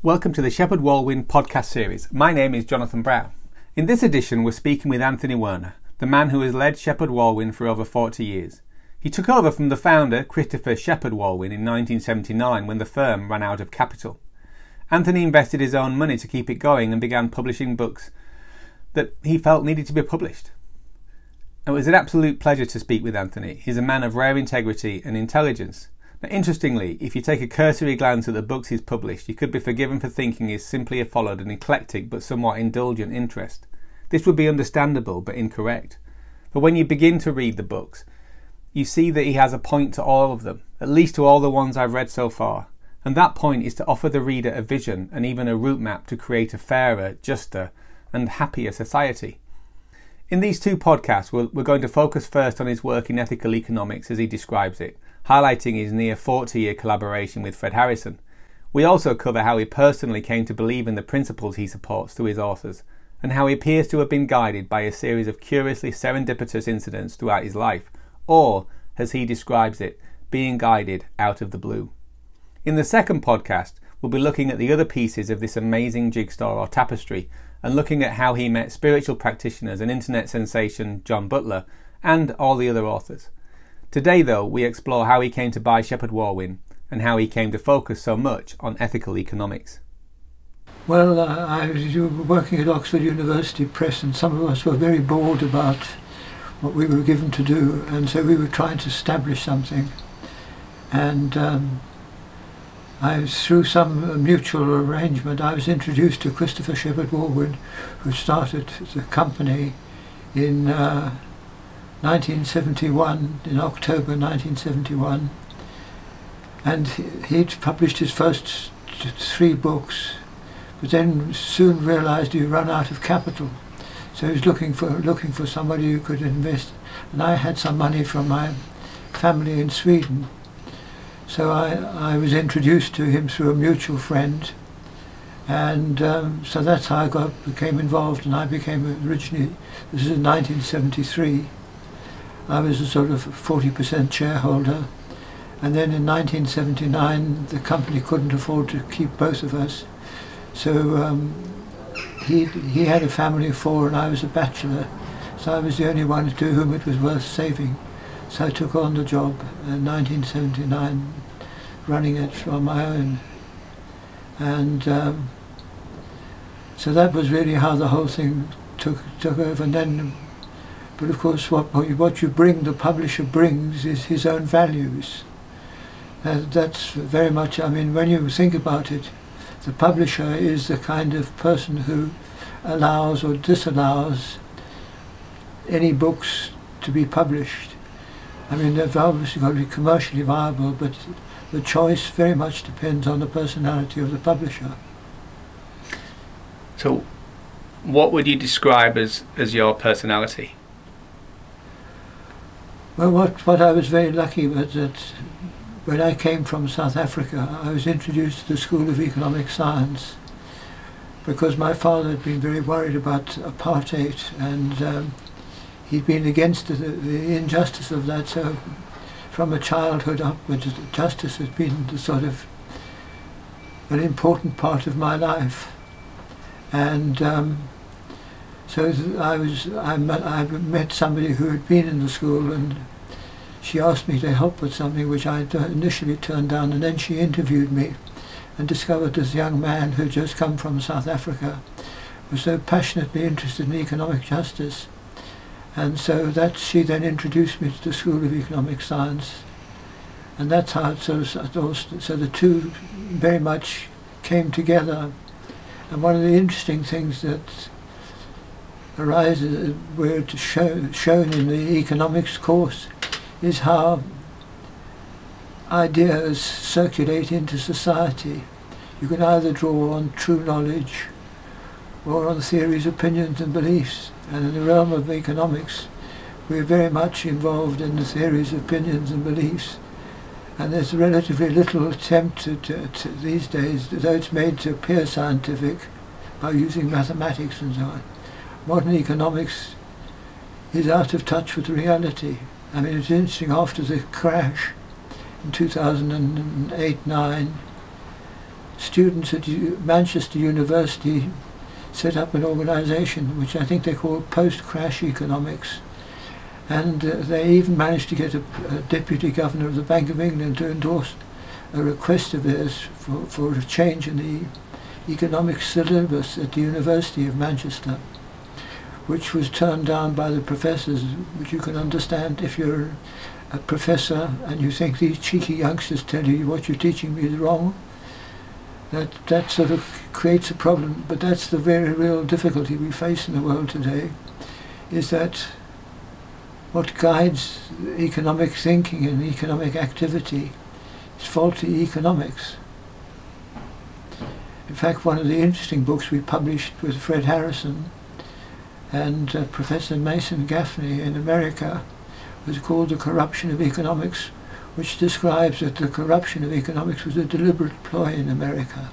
Welcome to the Shepheard Walwyn podcast series. My name is Jonathan Brown. In this edition, we're speaking with Anthony Werner, the man who has led Shepheard Walwyn for over 40 years. He took over from the founder, Christopher Shepheard Walwyn, in 1979 when the firm ran out of capital. Anthony invested his own money to keep it going and began publishing books that he felt needed to be published. It was an absolute pleasure to speak with Anthony. He's a man of rare integrity and intelligence. Now, interestingly, if you take a cursory glance at the books he's published, you could be forgiven for thinking he's simply followed an eclectic but somewhat indulgent interest. This would be understandable but incorrect. But when you begin to read the books, you see that he has a point to all of them, at least to all the ones I've read so far. And that point is to offer the reader a vision and even a route map to create a fairer, juster, and happier society. In these two podcasts, we're, going to focus first on his work in ethical economics as he describes it, highlighting his near 40 year collaboration with Fred Harrison. We also cover how he personally came to believe in the principles he supports through his authors, and how he appears to have been guided by a series of curiously serendipitous incidents throughout his life, or, as he describes it, being guided out of the blue. In the second podcast, we'll be looking at the other pieces of this amazing jigsaw or tapestry and looking at how he met spiritual practitioners and internet sensation John Butler and all the other authors. Today, though, we explore how he came to buy Shepheard Walwyn and how he came to focus so much on ethical economics. Well, uh, I was working at Oxford University Press, and some of us were very bored about what we were given to do, and so we were trying to establish something. And um, I through some mutual arrangement, I was introduced to Christopher Shepheard Walwyn, who started the company in uh, 1971, in October 1971. And he'd published his first three books, but then soon realized he'd run out of capital. So he was looking for looking for somebody who could invest. And I had some money from my family in Sweden so I, I was introduced to him through a mutual friend, and um, so that's how I got became involved. And I became originally this is in 1973. I was a sort of 40% shareholder, and then in 1979 the company couldn't afford to keep both of us, so um, he he had a family of four and I was a bachelor, so I was the only one to whom it was worth saving. So I took on the job in 1979, running it on my own. And um, so that was really how the whole thing took took over. And then, but of course, what what you bring, the publisher brings, is his own values. And that's very much. I mean, when you think about it, the publisher is the kind of person who allows or disallows any books to be published. I mean, they've obviously got to be commercially viable, but the choice very much depends on the personality of the publisher. So, what would you describe as, as your personality? Well, what, what I was very lucky was that when I came from South Africa, I was introduced to the School of Economic Science because my father had been very worried about apartheid and um, he'd been against the, the, injustice of that. So from a childhood upwards, justice has been the sort of an important part of my life. And um, so I was I met, I met somebody who had been in the school and she asked me to help with something which I initially turned down and then she interviewed me and discovered this young man who had just come from South Africa was so passionately interested in economic justice and so that she then introduced me to the School of Economic Science. And that's how it sort of, so the two very much came together. And one of the interesting things that arises, uh, were to show, shown in the economics course, is how ideas circulate into society. You can either draw on true knowledge or on theories, opinions and beliefs. And in the realm of economics, we're very much involved in the theories, of opinions and beliefs. And there's relatively little attempt to, to, to these days, though it's made to appear scientific by using mathematics and so on. Modern economics is out of touch with reality. I mean, it's interesting, after the crash in 2008-9, students at U- Manchester University set up an organisation which I think they call post-crash economics, and uh, they even managed to get a, a, deputy governor of the Bank of England to endorse a request of theirs for, for a change in the economic syllabus at the University of Manchester, which was turned down by the professors, which you can understand if you're a professor and you think these cheeky youngsters tell you what you're teaching me is wrong, that, that sort of creates a problem. But that's the very real difficulty we face in the world today, is that what guides economic thinking and economic activity is faulty economics. In fact, one of the interesting books we published with Fred Harrison and uh, Professor Mason Gaffney in America was called The Corruption of Economics, which describes that the corruption of economics was a deliberate ploy in America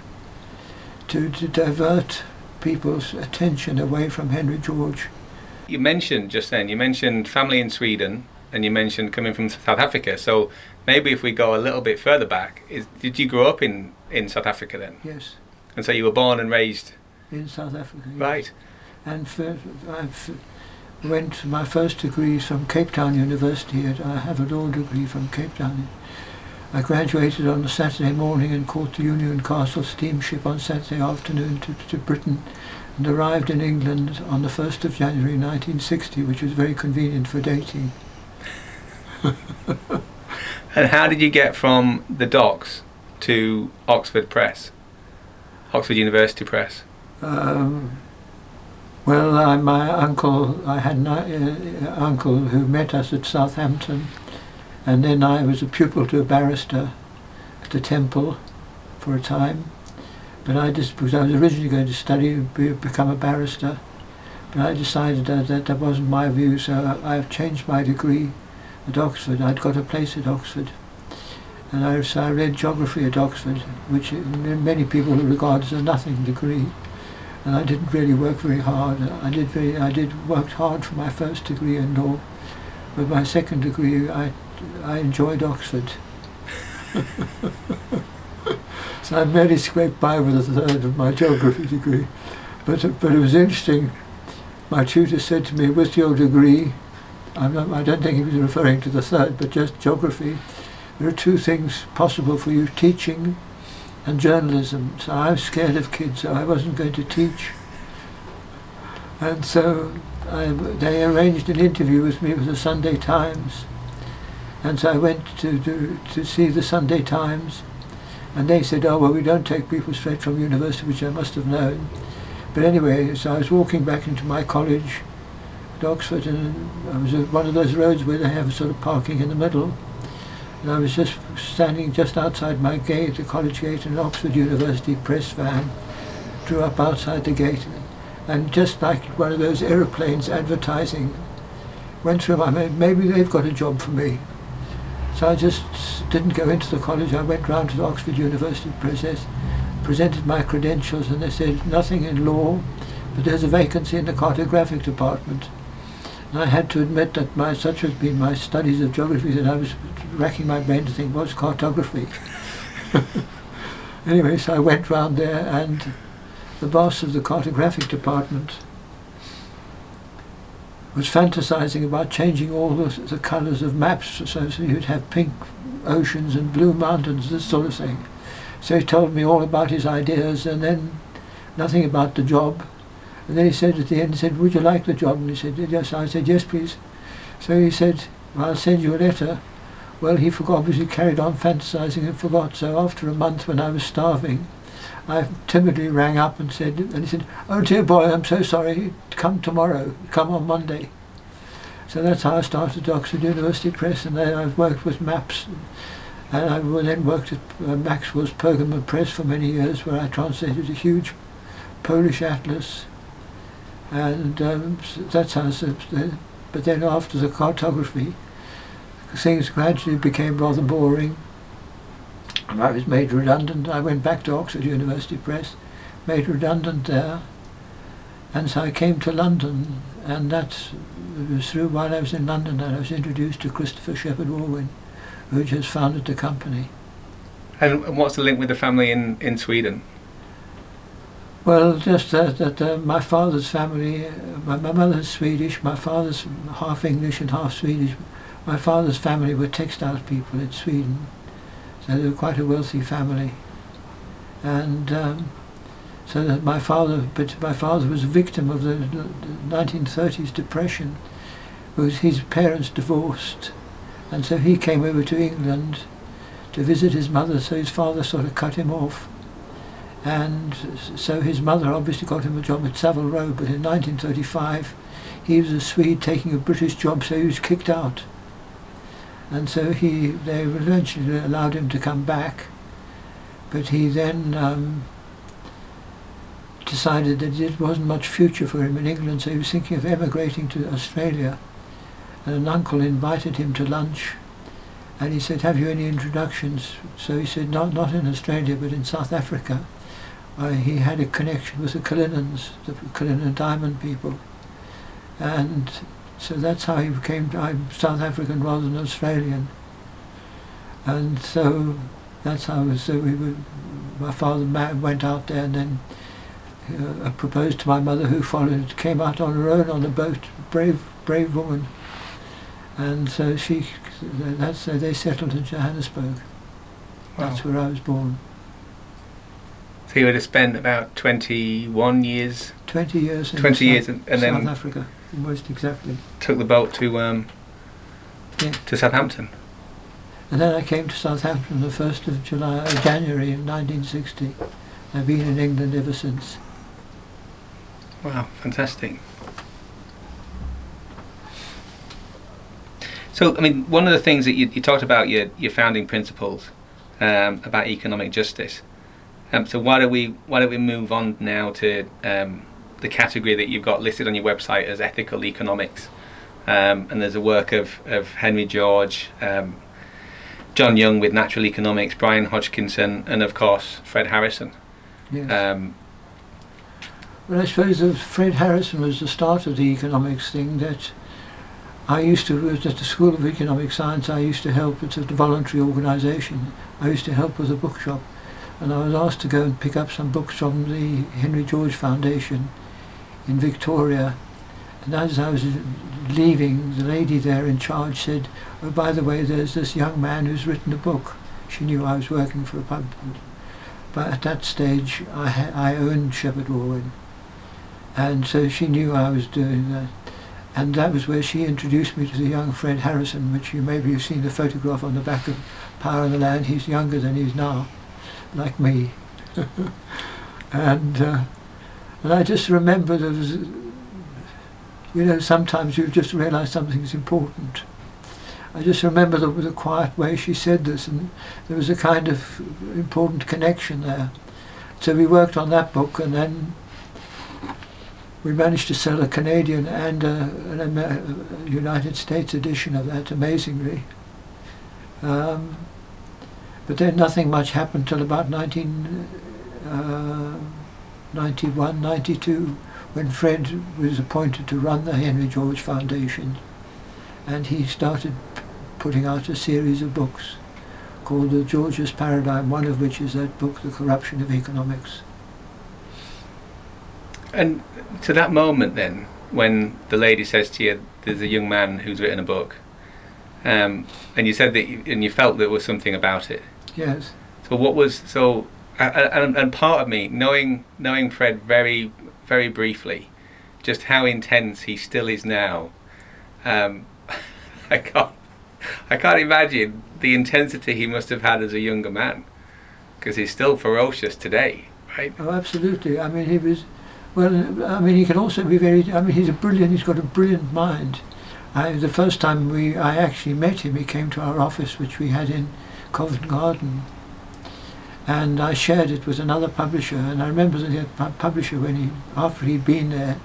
to, to divert people's attention away from Henry George. You mentioned just then, you mentioned family in Sweden and you mentioned coming from South Africa. So maybe if we go a little bit further back, is, did you grow up in, in South Africa then? Yes. And so you were born and raised in South Africa. Yes. Right. And for, I've went my first degree from Cape Town University. I have a law degree from Cape Town. I graduated on a Saturday morning and caught the Union Castle steamship on Saturday afternoon to, to Britain and arrived in England on the 1st of January 1960, which was very convenient for dating. and how did you get from the docks to Oxford Press, Oxford University Press? Um, well, I, my uncle, I had an uh, uncle who met us at Southampton, and then I was a pupil to a barrister at the Temple for a time. But I just, because I was originally going to study, be, become a barrister, but I decided that, that that wasn't my view, so I, have changed my degree at Oxford. I'd got a place at Oxford. And I, so I read geography at Oxford, which many people regard as a nothing degree and I didn't really work very hard. I did very, I did worked hard for my first degree in law, but my second degree, I, I enjoyed Oxford. so I merely scraped by with a third of my geography degree, but but it was interesting. My tutor said to me, "With your degree, I'm not, I don't think he was referring to the third, but just geography. There are two things possible for you: teaching and journalism. So I was scared of kids, so I wasn't going to teach. And so I, they arranged an interview with me with the Sunday Times. And so I went to, to, to see the Sunday Times. And they said, oh, well, we don't take people straight from university, which I must have known. But anyway, so I was walking back into my college at Oxford, and I was at one of those roads where they have sort of parking in the middle. And I was just standing just outside my gate, the college gate, and an Oxford University press van drew up outside the gate. And just like one of those aeroplanes advertising, went through my mind, maybe they've got a job for me. So I just didn't go into the college. I went round to the Oxford University process, presented my credentials, and they said, nothing in law, but there's a vacancy in the cartographic department. And I had to admit that my such has been my studies of geography that I was racking my brain to think what's cartography. anyway, so I went round there and the boss of the cartographic department was fantasizing about changing all the, the colours of maps so, so you'd have pink oceans and blue mountains, this sort of thing. So he told me all about his ideas and then nothing about the job. And then he said at the end, he said, would you like the job? And he said, yes. I said, yes, please. So he said, well, I'll send you a letter. Well, he forgot, obviously carried on fantasizing and forgot. So after a month when I was starving, I timidly rang up and said, and he said, oh dear boy, I'm so sorry, come tomorrow, come on Monday. So that's how I started Oxford University Press, and then I've worked with maps. And I then worked at uh, Maxwell's Pergamon Press for many years, where I translated a huge Polish atlas and um, that's how. But then after the cartography, things gradually became rather boring. And I was made redundant. I went back to Oxford University Press, made redundant there, and so I came to London, and that was through while I was in London that I was introduced to Christopher Shepheard Walwyn, who just founded the company. And what's the link with the family in, in Sweden? Well, just that, that uh, my father's family, uh, my, my mother's Swedish, my father's half English and half Swedish. My father's family were textile people in Sweden, so they were quite a wealthy family. And um, so that my father, but my father was a victim of the 1930s depression, his parents divorced, and so he came over to England to visit his mother. So his father sort of cut him off, and so his mother obviously got him a job at Savile Row. But in 1935, he was a Swede taking a British job, so he was kicked out. And so he, they eventually allowed him to come back, but he then um, decided that it wasn't much future for him in England, so he was thinking of emigrating to Australia. And an uncle invited him to lunch, and he said, "Have you any introductions?" So he said, "Not not in Australia, but in South Africa." Uh, he had a connection with the Cullinans, the Cullinan diamond people, and so that's how he became I'm South African rather than Australian. And so that's how so we were, my father went out there and then uh, proposed to my mother who followed, came out on her own on a boat, brave, brave woman. And so she, that's so they settled in Johannesburg. Wow. That's where I was born. So you would have spent about 21 years, 20 years in 20 South, and, and South then Africa, almost exactly. took the boat to um, Yeah. to Southampton. And then I came to Southampton the 1st of July, uh, January in 1960. I've been in England ever since. Wow, fantastic. So, I mean, one of the things that you, you talked about your your founding principles um, about economic justice. Um, so why do we why don't we move on now to um, the category that you've got listed on your website as ethical economics? Um, and there's a work of, of Henry George, um, John Young with natural economics, Brian Hodgkinson, and of course Fred Harrison. Yes. Um, Well, I suppose that Fred Harrison was the start of the economics thing that I used to, at the School of Economic Science, I used to help, it's a voluntary organisation, I used to help with a bookshop. And I was asked to go and pick up some books from the Henry George Foundation in Victoria. And as I was leaving, the lady there in charge said, oh, by the way, there's this young man who's written a book. She knew I was working for a pub. But at that stage, I, I owned Shepheard Walwyn. And so she knew I was doing that. And that was where she introduced me to the young Fred Harrison, which you maybe have seen the photograph on the back of Power and the Land. He's younger than he is now, like me. and uh, and I just remember there was, you know, sometimes you just realise something's important. I just remember the, the quiet way she said this, and there was a kind of important connection there. So we worked on that book, and then we managed to sell a Canadian and a, an Amer- United States edition of that, amazingly. Um, but then nothing much happened till about 1991, 92, when Fred was appointed to run the Henry George Foundation, and he started putting out a series of books called The Georgist Paradigm, one of which is that book, The Corruption of Economics. And to that moment, then, when the lady says to you, "There's a young man who's written a book," um, and you said that, you, and you felt there was something about it. Yes. So what was so? And, and part of me, knowing knowing Fred very very briefly, just how intense he still is now, um, I can't I can't imagine the intensity he must have had as a younger man, because he's still ferocious today, right? Oh, absolutely. I mean, he was. Well, I mean, he can also be very. I mean, he's a brilliant. He's got a brilliant mind. I, the first time we, I actually met him, he came to our office, which we had in Covent Garden, and I shared it with another publisher. And I remember the publisher when he, after he'd been there,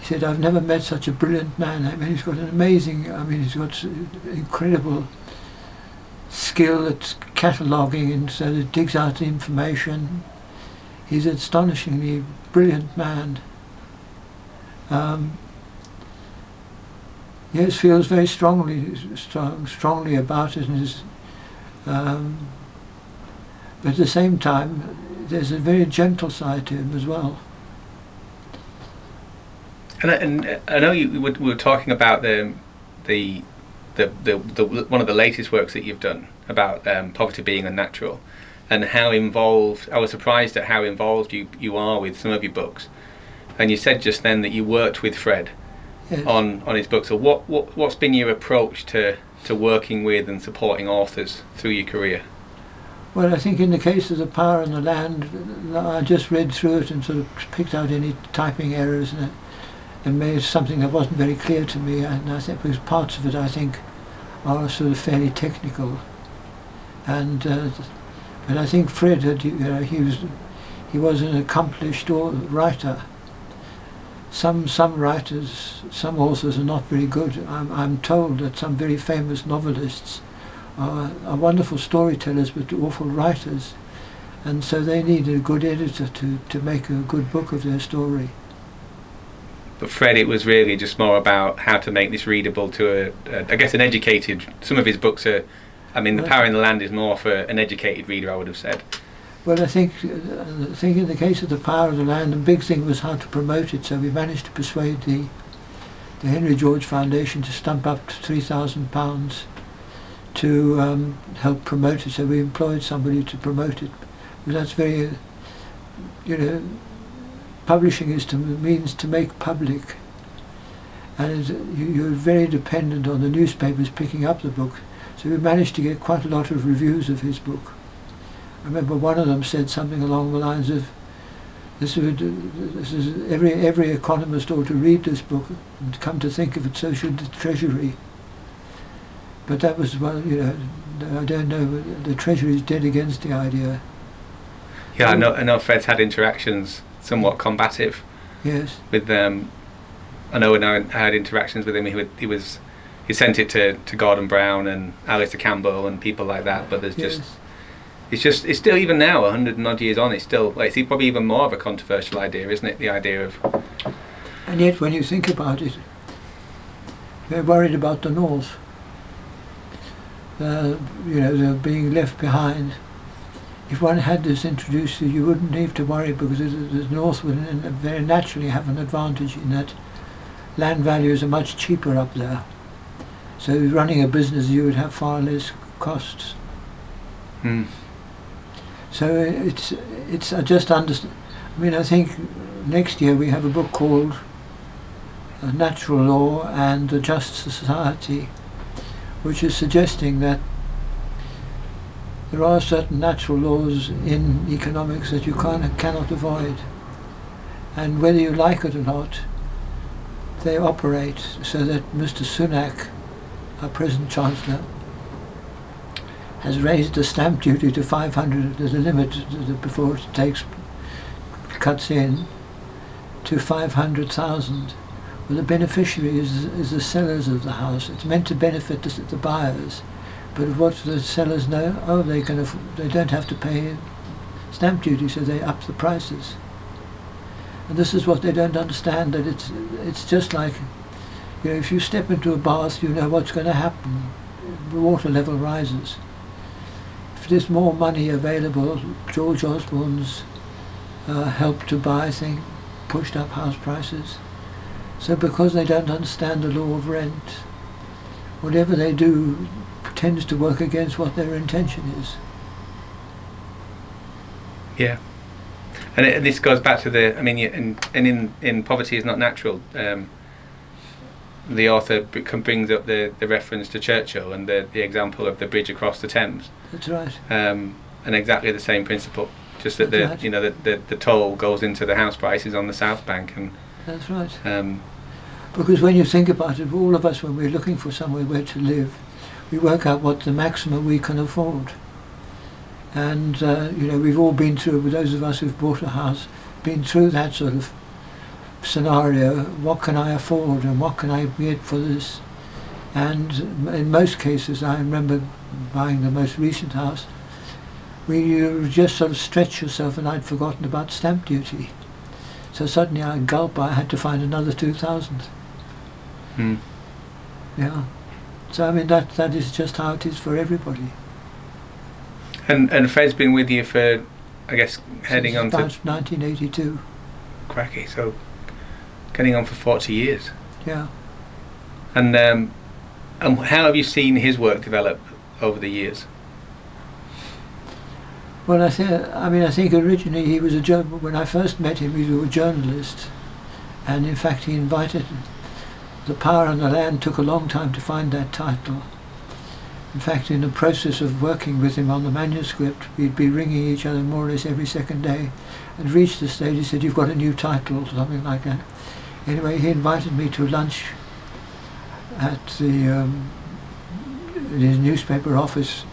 he said, "I've never met such a brilliant man. I mean, he's got an amazing. I mean, he's got incredible skill at cataloguing, and so it digs out the information." he's an astonishingly brilliant man. Um, yes, feels very strongly strong, strongly about it, and is, um, But at the same time, there's a very gentle side to him as well. And, I- and I know you we were, we were talking about the, the the, the the one of the latest works that you've done about um, poverty being unnatural, and how involved. I was surprised at how involved you, you are with some of your books, and you said just then that you worked with Fred Yes. on on his books. So what what what's been your approach to to working with and supporting authors through your career? Well, I think in the case of the power and the land, I just read through it and sort of picked out any typing errors and, made something that wasn't very clear to me. And I think because parts of it, I think, are sort of fairly technical. And uh, but I think Fred had, you know, he was he was an accomplished writer. Some some writers, some authors are not very good. I'm I'm told that some very famous novelists are, are wonderful storytellers but awful writers, and so they need a good editor to, to make a good book of their story. But Fred, it was really just more about how to make this readable to a, a I guess, an educated. Some of his books are. I mean, The Power in the Land is more for an educated reader, I would have said. Well, I think uh, think in the case of the power of the land, the big thing was how to promote it. So we managed to persuade the the Henry George Foundation to stump up three thousand pounds to um, help promote it. So we employed somebody to promote it. But that's very, uh, you know, publishing is to means to make public, and you, you're very dependent on the newspapers picking up the book. So we managed to get quite a lot of reviews of his book. I remember one of them said something along the lines of, "This would, this is every every economist ought to read this book, and come to think of it, so should the Treasury." But that was well, you know, I don't know. The Treasury is dead against the idea. Yeah, I know. Oh. I know Fred's had interactions somewhat combative Yes, with them. I know when I had interactions with him, he would he was he sent it to, to Gordon Brown and Alistair Campbell and people like that. But there's just yes. It's just it's still even now, a hundred and odd years on, it's still like it's probably even more of a controversial idea, isn't it? The idea of And yet, when you think about it, they're worried about the North. Uh, you know, they're being left behind. If one had this introduced, you wouldn't need to worry because the the North would very naturally have an advantage in that land values are much cheaper up there. So running a business, you would have far less costs. hmm, So it's it's I just understand. I mean, I think next year we have a book called uh, Natural Law and the Just Society, which is suggesting that there are certain natural laws in economics that you can cannot avoid, and whether you like it or not, they operate so that Mr. Sunak, our present Chancellor, has raised the stamp duty to 500, there's a limit before it takes, cuts in, to 500,000. Well, the beneficiary is, is the sellers of the house. It's meant to benefit the, the buyers. But what the sellers know? Oh, they can aff- they don't have to pay stamp duty, so they up the prices. And this is what they don't understand, that it's, it's just like, you know, if you step into a bath, you know what's going to happen. The water level rises if there's more money available, George Osborne's uh, help to buy thing pushed up house prices. So because they don't understand the law of rent, whatever they do tends to work against what their intention is. yeah. And, it, this goes back to the I mean, and, and in in poverty is not natural. Um, the author com- brings up the, the reference to Churchill and the, the example of the bridge across the Thames, That's right. um, and exactly the same principle. Just that the right. you know the, the, the toll goes into the house prices on the south bank, and That's right. um, Because when you think about it, all of us, when we're looking for somewhere where to live, we work out what the maximum we can afford. And, uh, you know, we've all been through, with those of us who've bought a house, been through that sort of scenario. What can I afford and what can I bid for this? And in most cases, I remember buying the most recent house, where you just sort of stretch yourself and I'd forgotten about stamp duty. So suddenly I gulp, I had to find another 2,000. hmm. Yeah. So I mean that that is just how it is for everybody. And and Fred's been with you for, I guess, heading Since on to about 1982. cracky. So, getting on for forty years. Yeah. And um, and how have you seen his work develop over the years? Well, I think I mean I think originally he was a jour- when I first met him he was a journalist, and in fact he invited. The Power and the Land took a long time to find that title. In fact, in the process of working with him on the manuscript, we'd be ringing each other more or less every second day, and reached the stage he said, "You've got a new title," or something like that. Anyway, he invited me to lunch at the um, his newspaper office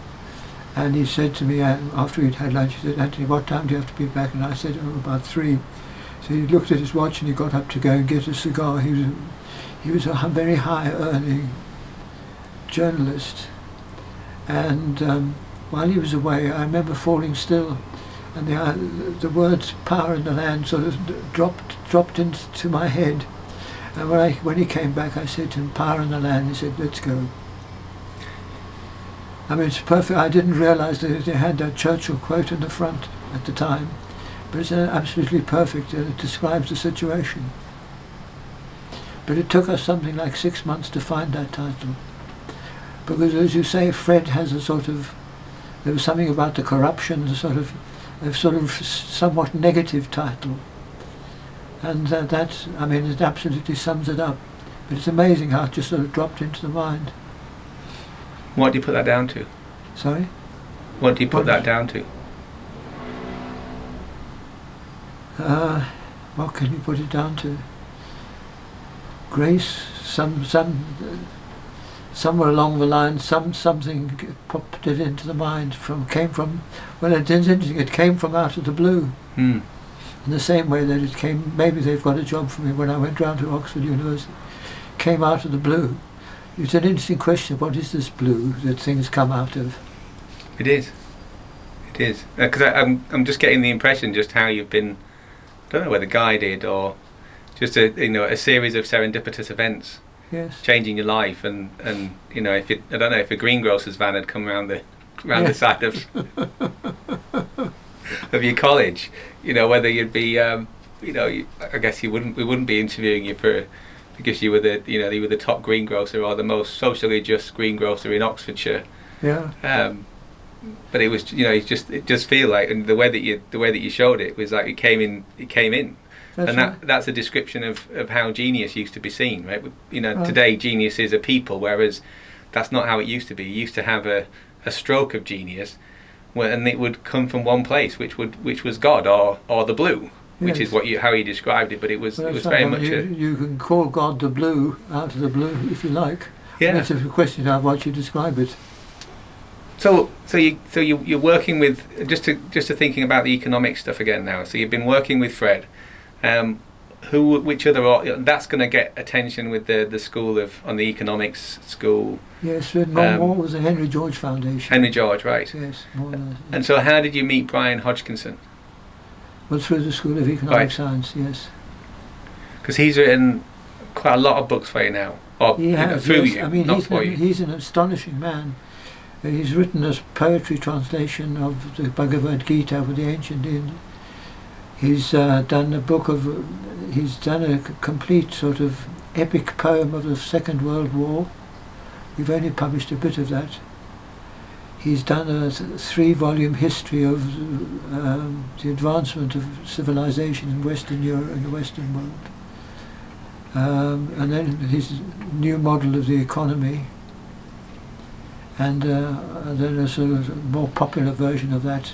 and he said to me uh, after we'd had lunch, he said, Anthony, what time do you have to be back? And I said, oh, about three. So he looked at his watch and he got up to go and get a cigar. He was a, he was a very high earning journalist. And um, while he was away, I remember falling still. And the, uh, the words power in the land sort of dropped, dropped into my head. And when, I, when he came back, I said to him, power in the land. He said, let's go. I mean, it's perfect. I didn't realise that they had that Churchill quote in the front at the time, but it's uh, absolutely perfect and it describes the situation. But it took us something like six months to find that title. Because, as you say, Fred has a sort of, there was something about the corruption, the sort of, a sort of somewhat negative title. And uh, that, I mean, it absolutely sums it up. But it's amazing how it just sort of dropped into the mind. What do you put that down to? Sorry? What do you put What- that down to? Uh, what can you put it down to? Grace, some, some, uh, somewhere along the line, some something popped it into the mind from came from. Well, it's interesting. It came from out of the blue, Hmm. in the same way that it came. Maybe they've got a job for me when I went round to Oxford University. Came out of the blue. It's an interesting question. What is this blue that things come out of? It is. It is because I'm I'm just getting the impression just how you've been. I don't know whether guided or just a you know a series of serendipitous events Yes. changing your life and and you know if it I don't know if a greengrocer's van had come around the around Yeah. the side of of your college, you know whether you'd be um, you know you, I guess you wouldn't we wouldn't be interviewing you for because you were the you know you were the top greengrocer or the most socially just greengrocer in Oxfordshire. Yeah. Um, but it was you know it just it just feel like and the way that you the way that you showed it was like it came in it came in That's and right. that that's a description of, of how genius used to be seen right you know Right. today genius is a people whereas that's not how it used to be you used to have a, a stroke of genius where, and it would come from one place which would which was God or or the blue which Yes. is what you how you described it but it was Well, it was very much you, a you can call God the blue out of the blue if you like. yeah It's a question of what you describe it. So, so you, so you, you're working with just to just to thinking about the economic stuff again now. So you've been working with Fred. Um, who, which other? That's going to get attention with the the school of on the economics school. Yes, Um, more was the Henry George Foundation. Henry George, right? Yes, more than And so, how did you meet Brian Hodgkinson? well, through the School of Economic Right. Science. Yes, Because he's written quite a lot of books for you now, or he you know, through yes. you, I mean, not he's, for an, you. he's an astonishing man. He's written a poetry translation of the Bhagavad Gita for the ancient Indian. He's uh, done a book of. He's done a complete sort of epic poem of the Second World War. We've only published a bit of that. He's done a three-volume history of um, the advancement of civilization in Western Europe and the Western world. Um, and then his new model of the economy, and uh, then a sort of more popular version of that,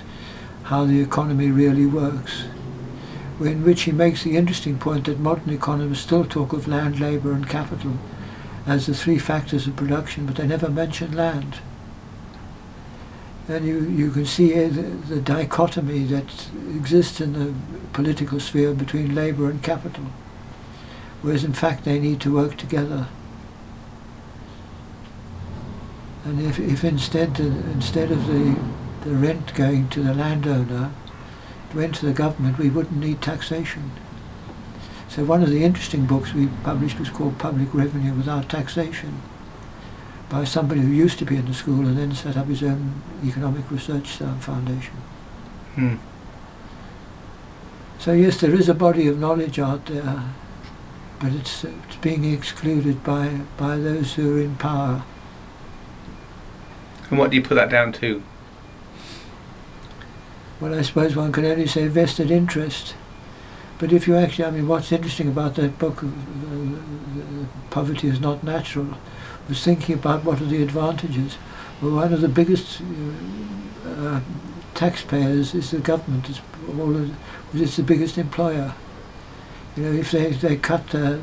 how the economy really works, in which he makes the interesting point that modern economists still talk of land, labour and capital as the three factors of production, but they never mention land. And you, you can see the, the dichotomy that exists in the political sphere between labour and capital, whereas in fact they need to work together. And if, if instead instead of the, the rent going to the landowner, went to the government, we wouldn't need taxation. So one of the interesting books we published was called Public Revenue Without Taxation, by somebody who used to be in the school and then set up his own economic research uh, foundation. Hmm. So yes, there is a body of knowledge out there, but it's, it's being excluded by, by those who are in power. And what do you put that down to? Well, I suppose one can only say vested interest. But if you actually, I mean, what's interesting about that book, uh, uh, Poverty is Not Natural, was thinking about what are the advantages. Well, one of the biggest uh, uh, taxpayers is the government. It's, all of, it's the biggest employer. You know, if they, they cut the,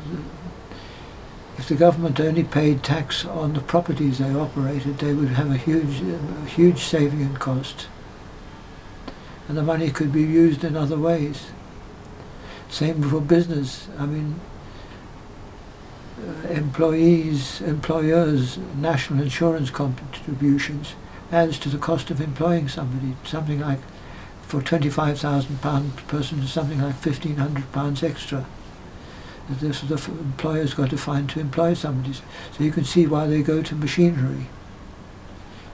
if the government only paid tax on the properties they operated, they would have a huge, a huge saving in cost. And the money could be used in other ways. Same for business. I mean, uh, employees, employers, national insurance contributions adds to the cost of employing somebody. Something like, for £25,000 per person, something like £1,500 extra. This the employer's got to find to employ somebody. So you can see why they go to machinery.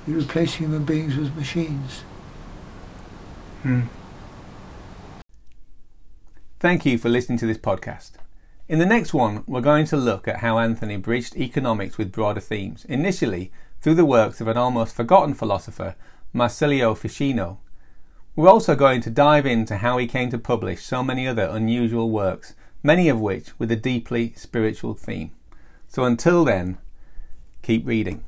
You replace human beings with machines. Hmm. Thank you for listening to this podcast. In the next one, we're going to look at how Anthony bridged economics with broader themes, initially through the works of an almost forgotten philosopher, Marsilio Ficino. We're also going to dive into how he came to publish so many other unusual works, many of which with a deeply spiritual theme. So until then, keep reading.